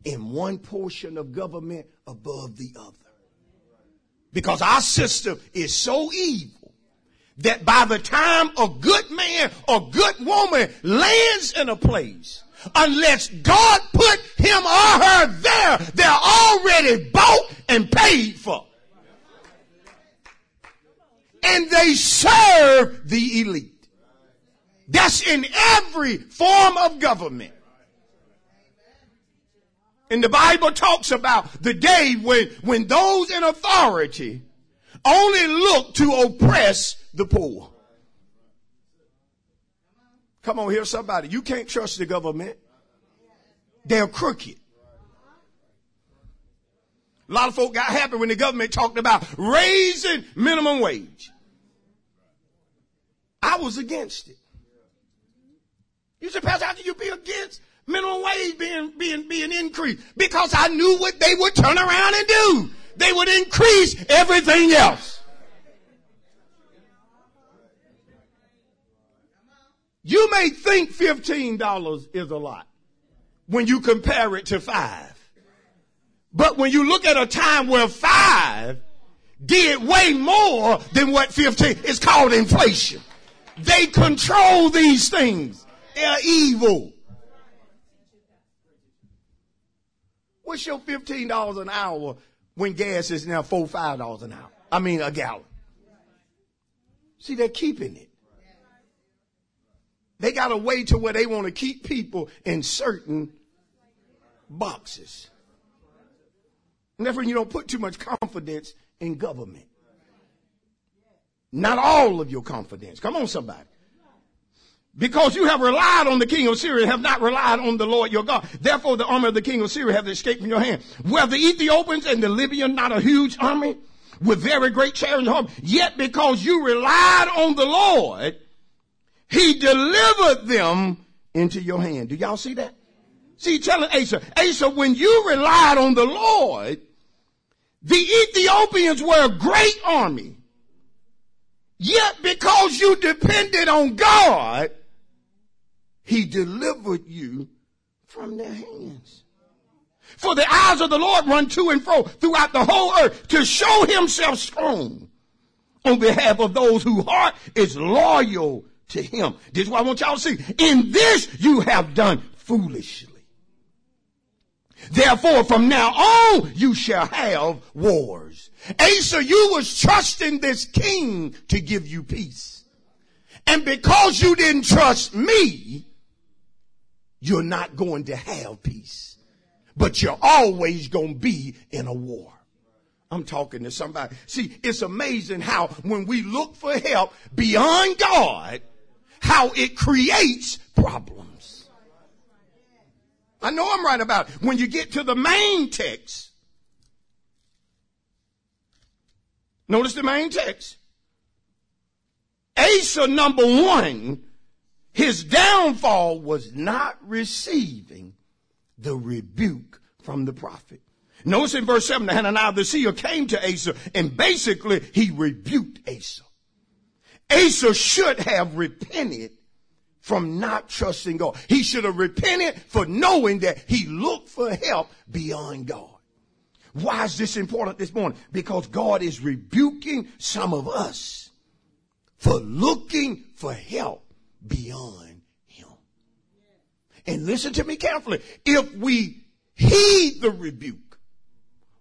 [SPEAKER 1] in one portion of government above the other. Because our system is so evil that by the time a good man or good woman lands in a place, unless God put him or her there, they're already bought and paid for. And they serve the elite. That's in every form of government. And the Bible talks about the day when, when those in authority only look to oppress the poor. Come on here, somebody. You can't trust the government. They're crooked. A lot of folk got happy when the government talked about raising minimum wage. I was against it. You said, Pastor, how can you be against minimum wage being, being, being increased? Because I knew what they would turn around and do. They would increase everything else. You may think $15 is a lot when you compare it to five. But when you look at a time where five did way more than what 15 is called inflation. They control these things. They're evil. What's your $15 an hour when gas is now four, five dollars an hour? I mean, a gallon. See, they're keeping it. They got a way to where they want to keep people in certain boxes. And therefore, you don't put too much confidence in government. Not all of your confidence. Come on, somebody. Because you have relied on the king of Syria, and have not relied on the Lord your God. Therefore the army of the king of Syria have escaped from your hand. Where the Ethiopians and the Libyan, not a huge army, with very great chariots and horse, yet because you relied on the Lord, he delivered them into your hand. Do y'all see that? See, telling Asa, Asa, when you relied on the Lord, the Ethiopians were a great army. Yet because you depended on God, he delivered you from their hands. For the eyes of the Lord run to and fro throughout the whole earth to show himself strong on behalf of those whose heart is loyal to him. This is what I want y'all to see. In this you have done foolishly. Therefore, from now on, you shall have wars. Asa, you was trusting this king to give you peace. And because you didn't trust me, you're not going to have peace. But you're always going to be in a war. I'm talking to somebody. See, it's amazing how when we look for help beyond God, how it creates problems. I know I'm right about it. When you get to the main text, notice the main text. Asa number one, his downfall was not receiving the rebuke from the prophet. Notice in verse 7, the Hananiah the seer came to Asa and basically he rebuked Asa. Asa should have repented from not trusting God. He should have repented for knowing that he looked for help beyond God. Why is this important this morning? Because God is rebuking some of us for looking for help beyond him. And listen to me carefully. If we heed the rebuke,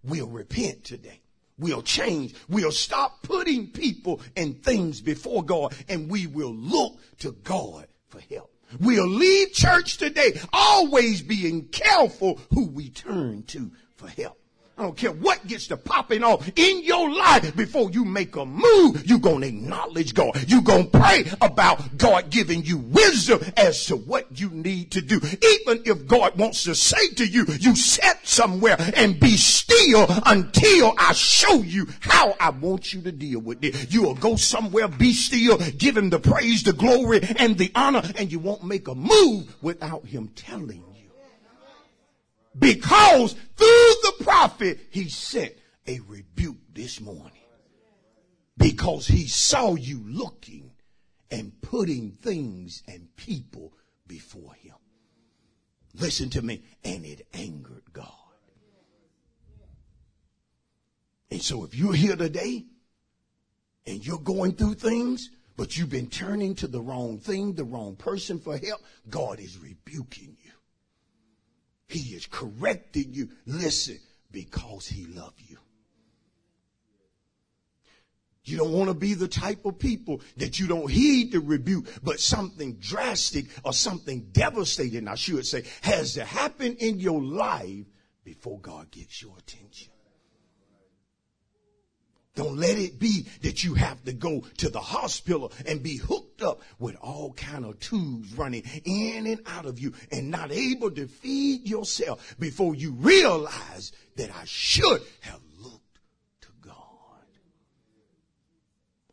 [SPEAKER 1] we'll repent today. We'll change. We'll stop putting people and things before God and we will look to God for help. We'll leave church today always being careful who we turn to for help. I don't care what gets to popping off in your life before you make a move. You're going to acknowledge God. You're going to pray about God giving you wisdom as to what you need to do. Even if God wants to say to you, you sit somewhere and be still until I show you how I want you to deal with it. You'll go somewhere, be still, give him the praise, the glory, and the honor, and you won't make a move without him telling you. Because through the prophet, he sent a rebuke this morning. Because he saw you looking and putting things and people before him. Listen to me. And it angered God. And so if you're here today and you're going through things, but you've been turning to the wrong thing, the wrong person for help, God is rebuking. He is correcting you. Listen, because he loves you. You don't want to be the type of people that you don't heed the rebuke, but something drastic or something devastating, I should say, has to happen in your life before God gets your attention. Don't let it be that you have to go to the hospital and be hooked up with all kind of tubes running in and out of you and not able to feed yourself before you realize that I should have looked to God.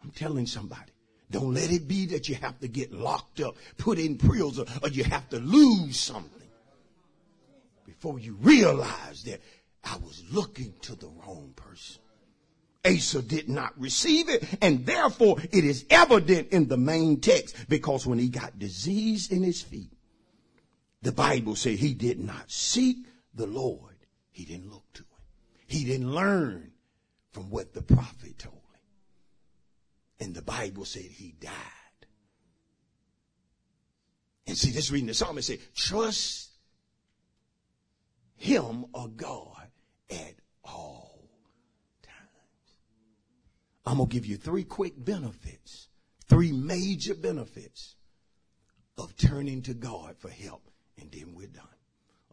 [SPEAKER 1] I'm telling somebody. Don't let it be that you have to get locked up, put in prison, or you have to lose something before you realize that I was looking to the wrong person. Asa did not receive it, and therefore it is evident in the main text because when he got disease in his feet, the Bible said he did not seek the Lord. He didn't look to him. He didn't learn from what the prophet told him. And the Bible said he died. And see, this reading the psalmist said, trust him or God at all I'm going to give you three quick benefits, three major benefits of turning to God for help. And then we're done.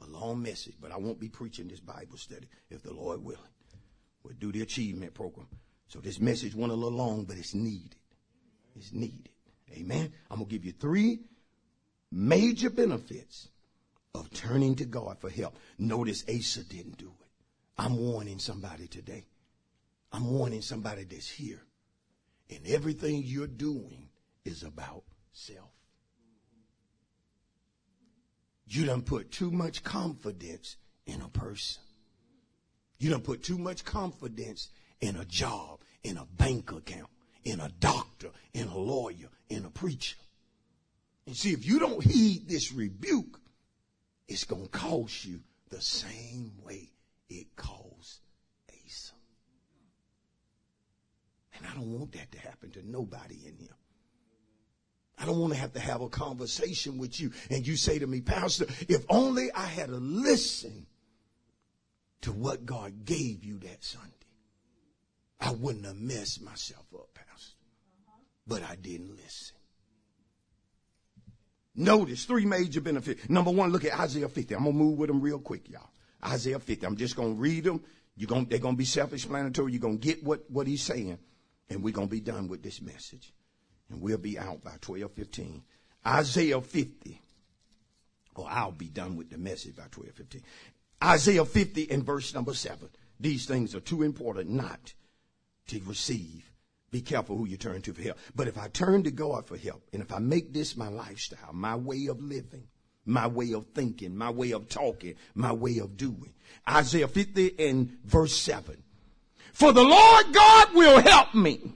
[SPEAKER 1] A long message, but I won't be preaching this Bible study if the Lord willing. We'll do the achievement program. So this message went a little long, but it's needed. It's needed. Amen. I'm going to give you three major benefits of turning to God for help. Notice Asa didn't do it. I'm warning somebody today. I'm warning somebody that's here. And everything you're doing is about self. You don't put too much confidence in a person. You don't put too much confidence in a job, in a bank account, in a doctor, in a lawyer, in a preacher. And see, if you don't heed this rebuke, it's going to cost you the same way it cost Asa. And I don't want that to happen to nobody in here. I don't want to have to have a conversation with you and you say to me, Pastor, if only I had listened to what God gave you that Sunday, I wouldn't have messed myself up, Pastor. But I didn't listen. Notice three major benefits. Number one, look at Isaiah 50. I'm going to move with them real quick, y'all. Isaiah 50. I'm just going to read them. You're going, they're going to be self-explanatory. You're going to get what, what he's saying. And we're going to be done with this message. And we'll be out by 12:15. Isaiah 50. Or I'll be done with the message by 12:15. Isaiah 50 and verse number 7. These things are too important not to receive be careful who you turn to for help. But if I turn to God for help, and if I make this my lifestyle, my way of living, my way of thinking, my way of talking, my way of doing. Isaiah 50 and verse 7. For the Lord God will help me.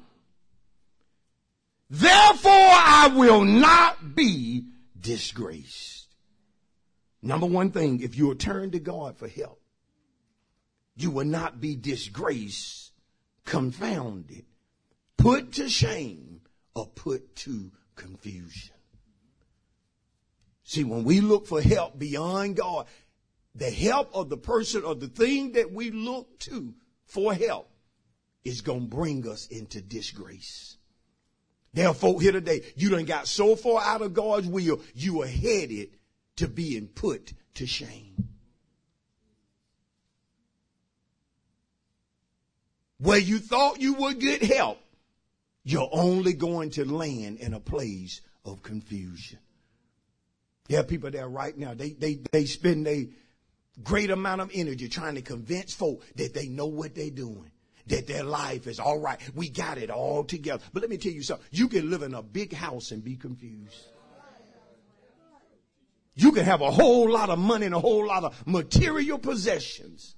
[SPEAKER 1] Therefore I will not be disgraced. Number one thing, if you will turn to God for help, you will not be disgraced, confounded, put to shame or put to confusion. See, when we look for help beyond God, the help of the person or the thing that we look to for help is going to bring us into disgrace. There are folk here today, you done got so far out of God's will, you are headed to being put to shame. Where you thought you would get help, you're only going to land in a place of confusion. There are people there right now, they, they, they spend a great amount of energy trying to convince folk that they know what they're doing. That their life is all right. We got it all together. But let me tell you something. You can live in a big house and be confused. You can have a whole lot of money and a whole lot of material possessions,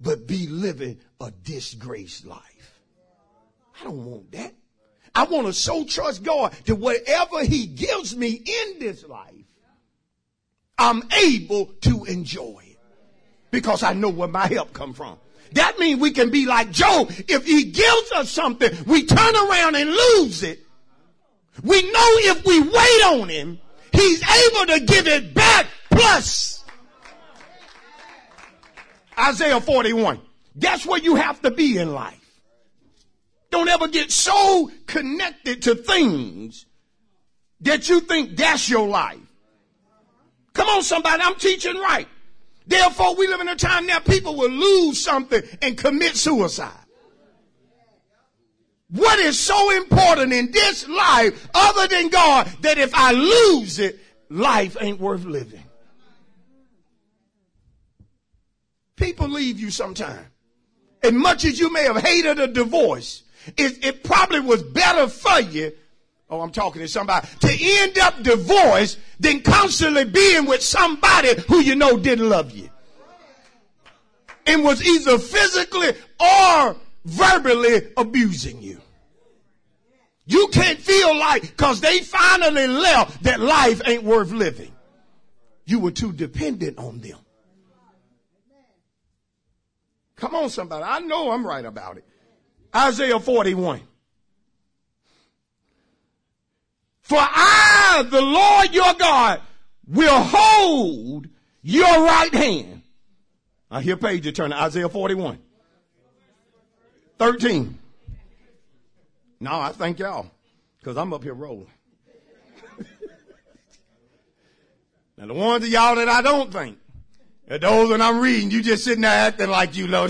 [SPEAKER 1] but be living a disgraced life. I don't want that. I want to so trust God that whatever He gives me in this life, I'm able to enjoy it because I know where my help come from. That means we can be like Job. If he gives us something, we turn around and lose it. We know if we wait on him, he's able to give it back plus. Isaiah 41. That's where you have to be in life. Don't ever get so connected to things that you think that's your life. Come on, somebody, I'm teaching right. Therefore, we live in a time now people will lose something and commit suicide. What is so important in this life other than God that if I lose it, life ain't worth living? People leave you sometime. As much as you may have hated a divorce, it, it probably was better for you Oh, I'm talking to somebody to end up divorced than constantly being with somebody who you know didn't love you and was either physically or verbally abusing you. You can't feel like because they finally left that life ain't worth living. You were too dependent on them. Come on, somebody. I know I'm right about it. Isaiah 41. For I, the Lord your God, will hold your right hand. I hear Page turn to Isaiah 41. 13. No, I thank y'all because I'm up here rolling. now the ones of y'all that I don't think, those that I'm reading, you just sitting there acting like you know.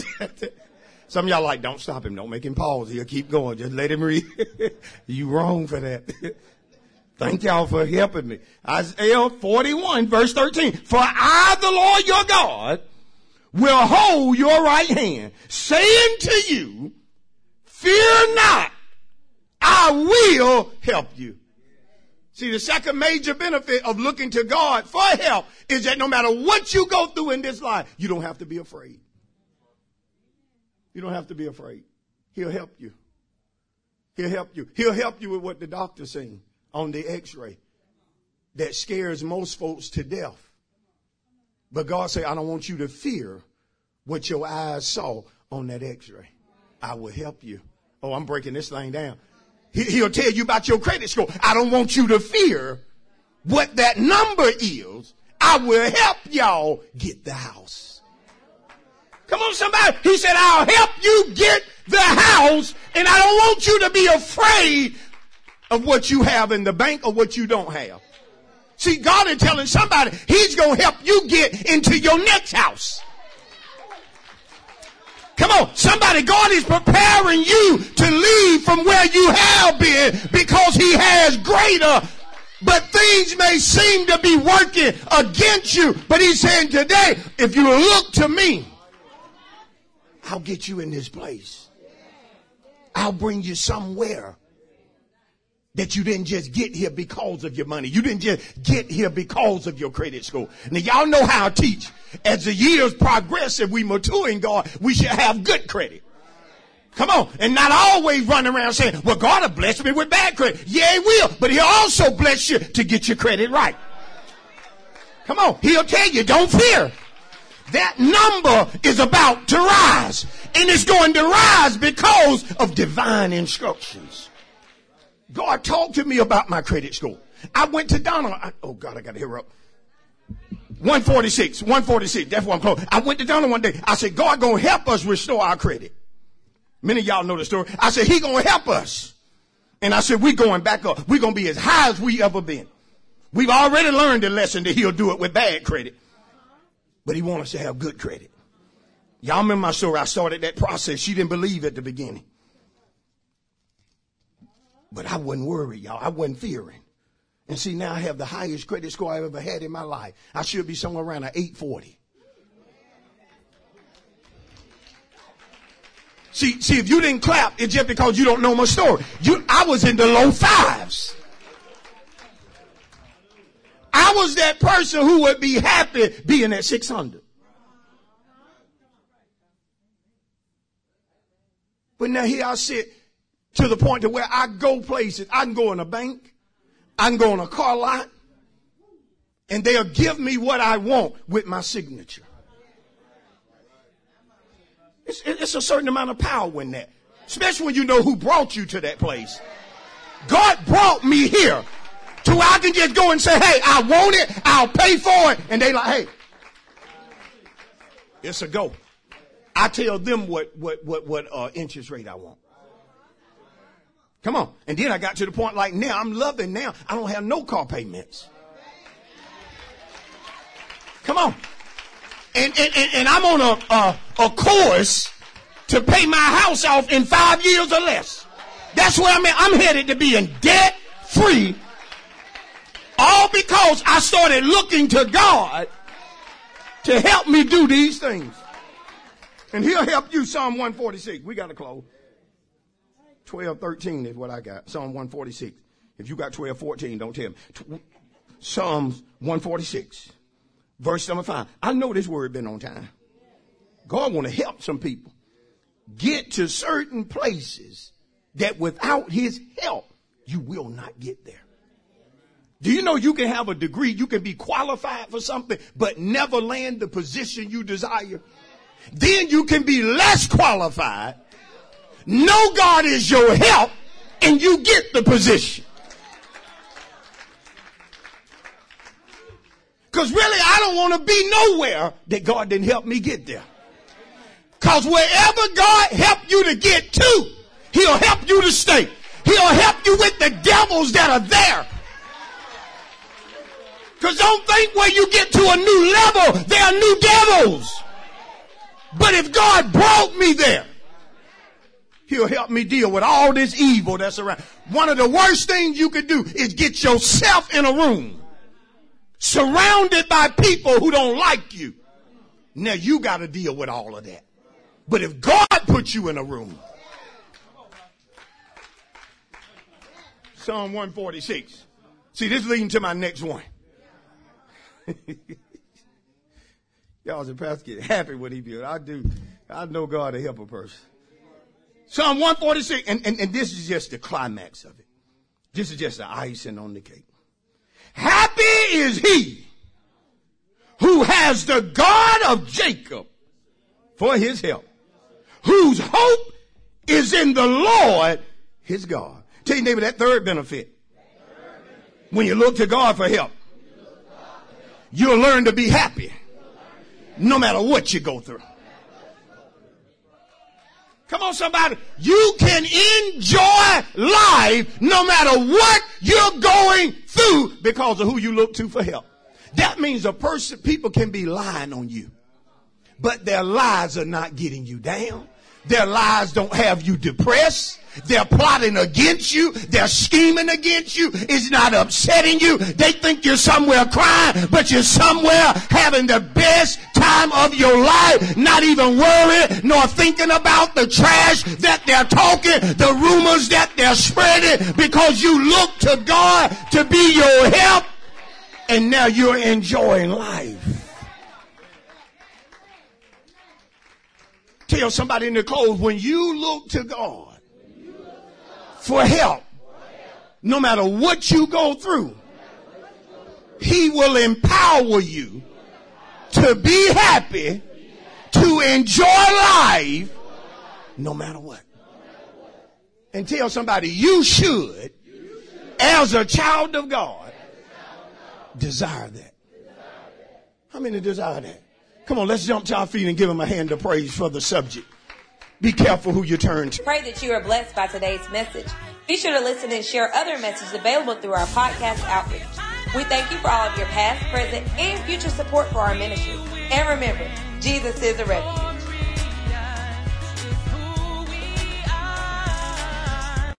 [SPEAKER 1] Some of y'all like, don't stop him. Don't make him pause. He'll keep going. Just let him read. you wrong for that. Thank y'all for helping me. Isaiah 41 verse 13. For I, the Lord your God, will hold your right hand, saying to you, fear not, I will help you. See, the second major benefit of looking to God for help is that no matter what you go through in this life, you don't have to be afraid. You don't have to be afraid. He'll help you. He'll help you. He'll help you with what the doctor's saying on the x-ray that scares most folks to death. But God said, I don't want you to fear what your eyes saw on that x-ray. I will help you. Oh, I'm breaking this thing down. He'll tell you about your credit score. I don't want you to fear what that number is. I will help y'all get the house. Come on, somebody. He said, I'll help you get the house, and I don't want you to be afraid of what you have in the bank or what you don't have. See, God is telling somebody He's going to help you get into your next house. Come on, somebody, God is preparing you to leave from where you have been because He has greater. But things may seem to be working against you. But He's saying today, if you look to me, I'll get you in this place. I'll bring you somewhere that you didn't just get here because of your money. You didn't just get here because of your credit score. Now y'all know how I teach. As the years progress and we mature in God, we should have good credit. Come on. And not always run around saying, well, God will bless me with bad credit. Yeah, he will. But he'll also bless you to get your credit right. Come on. He'll tell you, don't fear. That number is about to rise. And it's going to rise because of divine instructions. God talked to me about my credit score. I went to Donald. I, oh God, I got to hear up. 146, 146. That's what I'm close. I went to Donald one day. I said, God gonna help us restore our credit. Many of y'all know the story. I said, He gonna help us. And I said, we going back up. we gonna be as high as we ever been. We've already learned the lesson that He'll do it with bad credit. But He wants us to have good credit. Y'all remember my story? I started that process. She didn't believe at the beginning. But I wasn't worried, y'all. I wasn't fearing. And see, now I have the highest credit score I've ever had in my life. I should be somewhere around an 840. See, see, if you didn't clap, it's just because you don't know my story. You, I was in the low fives. I was that person who would be happy being at 600. But now here I sit to the point to where I go places. I can go in a bank. I can go in a car lot. And they'll give me what I want with my signature. It's, it's a certain amount of power in that. Especially when you know who brought you to that place. God brought me here to where I can just go and say, hey, I want it. I'll pay for it. And they like, hey, it's a go. I tell them what, what, what, what uh, interest rate I want. Come on. And then I got to the point like now, I'm loving now. I don't have no car payments. Come on. And, and, and, and I'm on a, a, a course to pay my house off in five years or less. That's where I'm at. I'm headed to being debt free. All because I started looking to God to help me do these things. And he'll help you, Psalm 146. We got to close. 12, 13 is what I got. Psalm 146. If you got 12, 14, don't tell me. Psalms 146, verse number 5. I know this word been on time. God want to help some people get to certain places that without his help, you will not get there. Do you know you can have a degree, you can be qualified for something, but never land the position you desire? Then you can be less qualified know God is your help and you get the position. Because really, I don't want to be nowhere that God didn't help me get there. Because wherever God helped you to get to, He'll help you to stay. He'll help you with the devils that are there. Because don't think when you get to a new level, there are new devils. But if God brought me there, He'll help me deal with all this evil that's around. One of the worst things you could do is get yourself in a room surrounded by people who don't like you. Now you got to deal with all of that. But if God puts you in a room, Psalm 146. See, this leading to my next one. Y'all should perhaps get happy when he do. I do. I know God to help a person. Psalm 146, and, and, and this is just the climax of it. This is just the icing on the cake. Happy is he who has the God of Jacob for his help, whose hope is in the Lord his God. Tell your neighbor that third benefit. When you look to God for help, you'll learn to be happy no matter what you go through. Come on, somebody. You can enjoy life no matter what you're going through because of who you look to for help. That means a person, people can be lying on you, but their lies are not getting you down. Their lies don't have you depressed. They're plotting against you. They're scheming against you. It's not upsetting you. They think you're somewhere crying, but you're somewhere having the best time of your life, not even worrying nor thinking about the trash that they're talking, the rumors that they're spreading because you look to God to be your help and now you're enjoying life. Tell somebody in the clothes when you look to God for help, no matter what you go through, He will empower you to be happy, to enjoy life, no matter what. And tell somebody you should, as a child of God, desire that. How many desire that? Come on, let's jump to our feet and give him a hand of praise for the subject. Be careful who you turn to.
[SPEAKER 2] Pray that you are blessed by today's message. Be sure to listen and share other messages available through our podcast outreach. We thank you for all of your past, present, and future support for our ministry. And remember, Jesus is a refuge.